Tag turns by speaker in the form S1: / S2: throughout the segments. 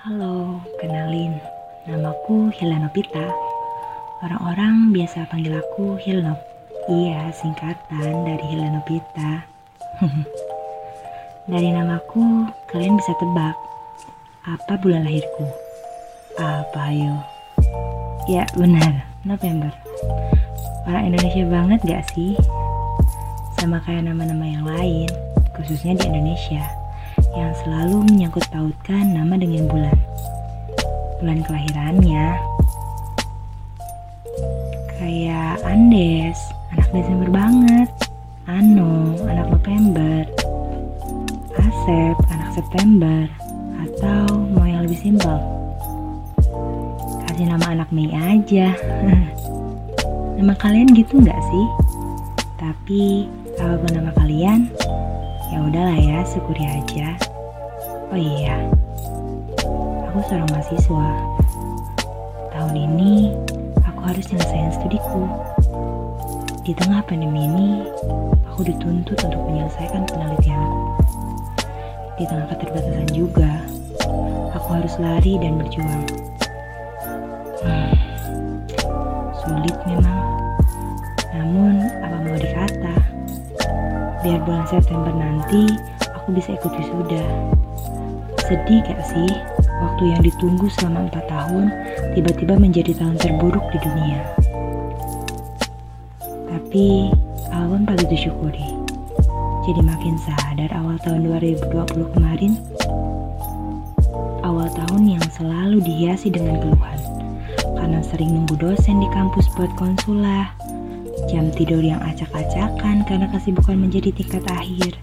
S1: Halo, kenalin. Namaku Hilanopita. Orang-orang biasa panggil aku Hilnop. Iya, singkatan dari Hilanopita. dari namaku, kalian bisa tebak. Apa bulan lahirku? Apa ayo? Ya, benar. November. Orang Indonesia banget gak sih? Sama kayak nama-nama yang lain, khususnya di Indonesia yang selalu menyangkut pautkan nama dengan bulan. Bulan kelahirannya. Kayak Andes, anak Desember banget. Ano, anak November. Asep, anak September. Atau mau yang lebih simpel? Kasih nama anak Mei aja. nama kalian gitu nggak sih? Tapi, apa pun nama kalian, Ya udahlah ya, syukuri aja. Oh iya, aku seorang mahasiswa. Tahun ini aku harus menyelesaikan studiku. Di tengah pandemi ini, aku dituntut untuk menyelesaikan penelitianku. Di tengah keterbatasan juga, aku harus lari dan berjuang. Hmm, sulit memang, namun apa mau dikata? Biar bulan September nanti aku bisa ikut wisuda. Sedih gak sih waktu yang ditunggu selama 4 tahun tiba-tiba menjadi tahun terburuk di dunia. Tapi awal patut disyukuri. Jadi makin sadar awal tahun 2020 kemarin awal tahun yang selalu dihiasi dengan keluhan karena sering nunggu dosen di kampus buat konsulah jam tidur yang acak-acakan karena kesibukan menjadi tingkat akhir,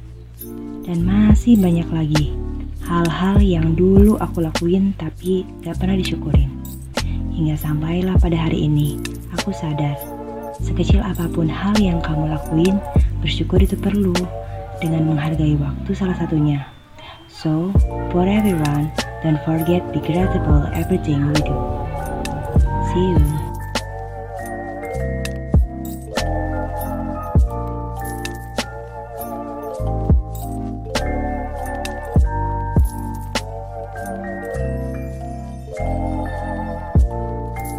S1: dan masih banyak lagi hal-hal yang dulu aku lakuin tapi gak pernah disyukurin. Hingga sampailah pada hari ini, aku sadar, sekecil apa pun hal yang kamu lakuin, bersyukur itu perlu, dengan menghargai waktu salah satunya. So, for everyone, don't forget be grateful everything we do. See you.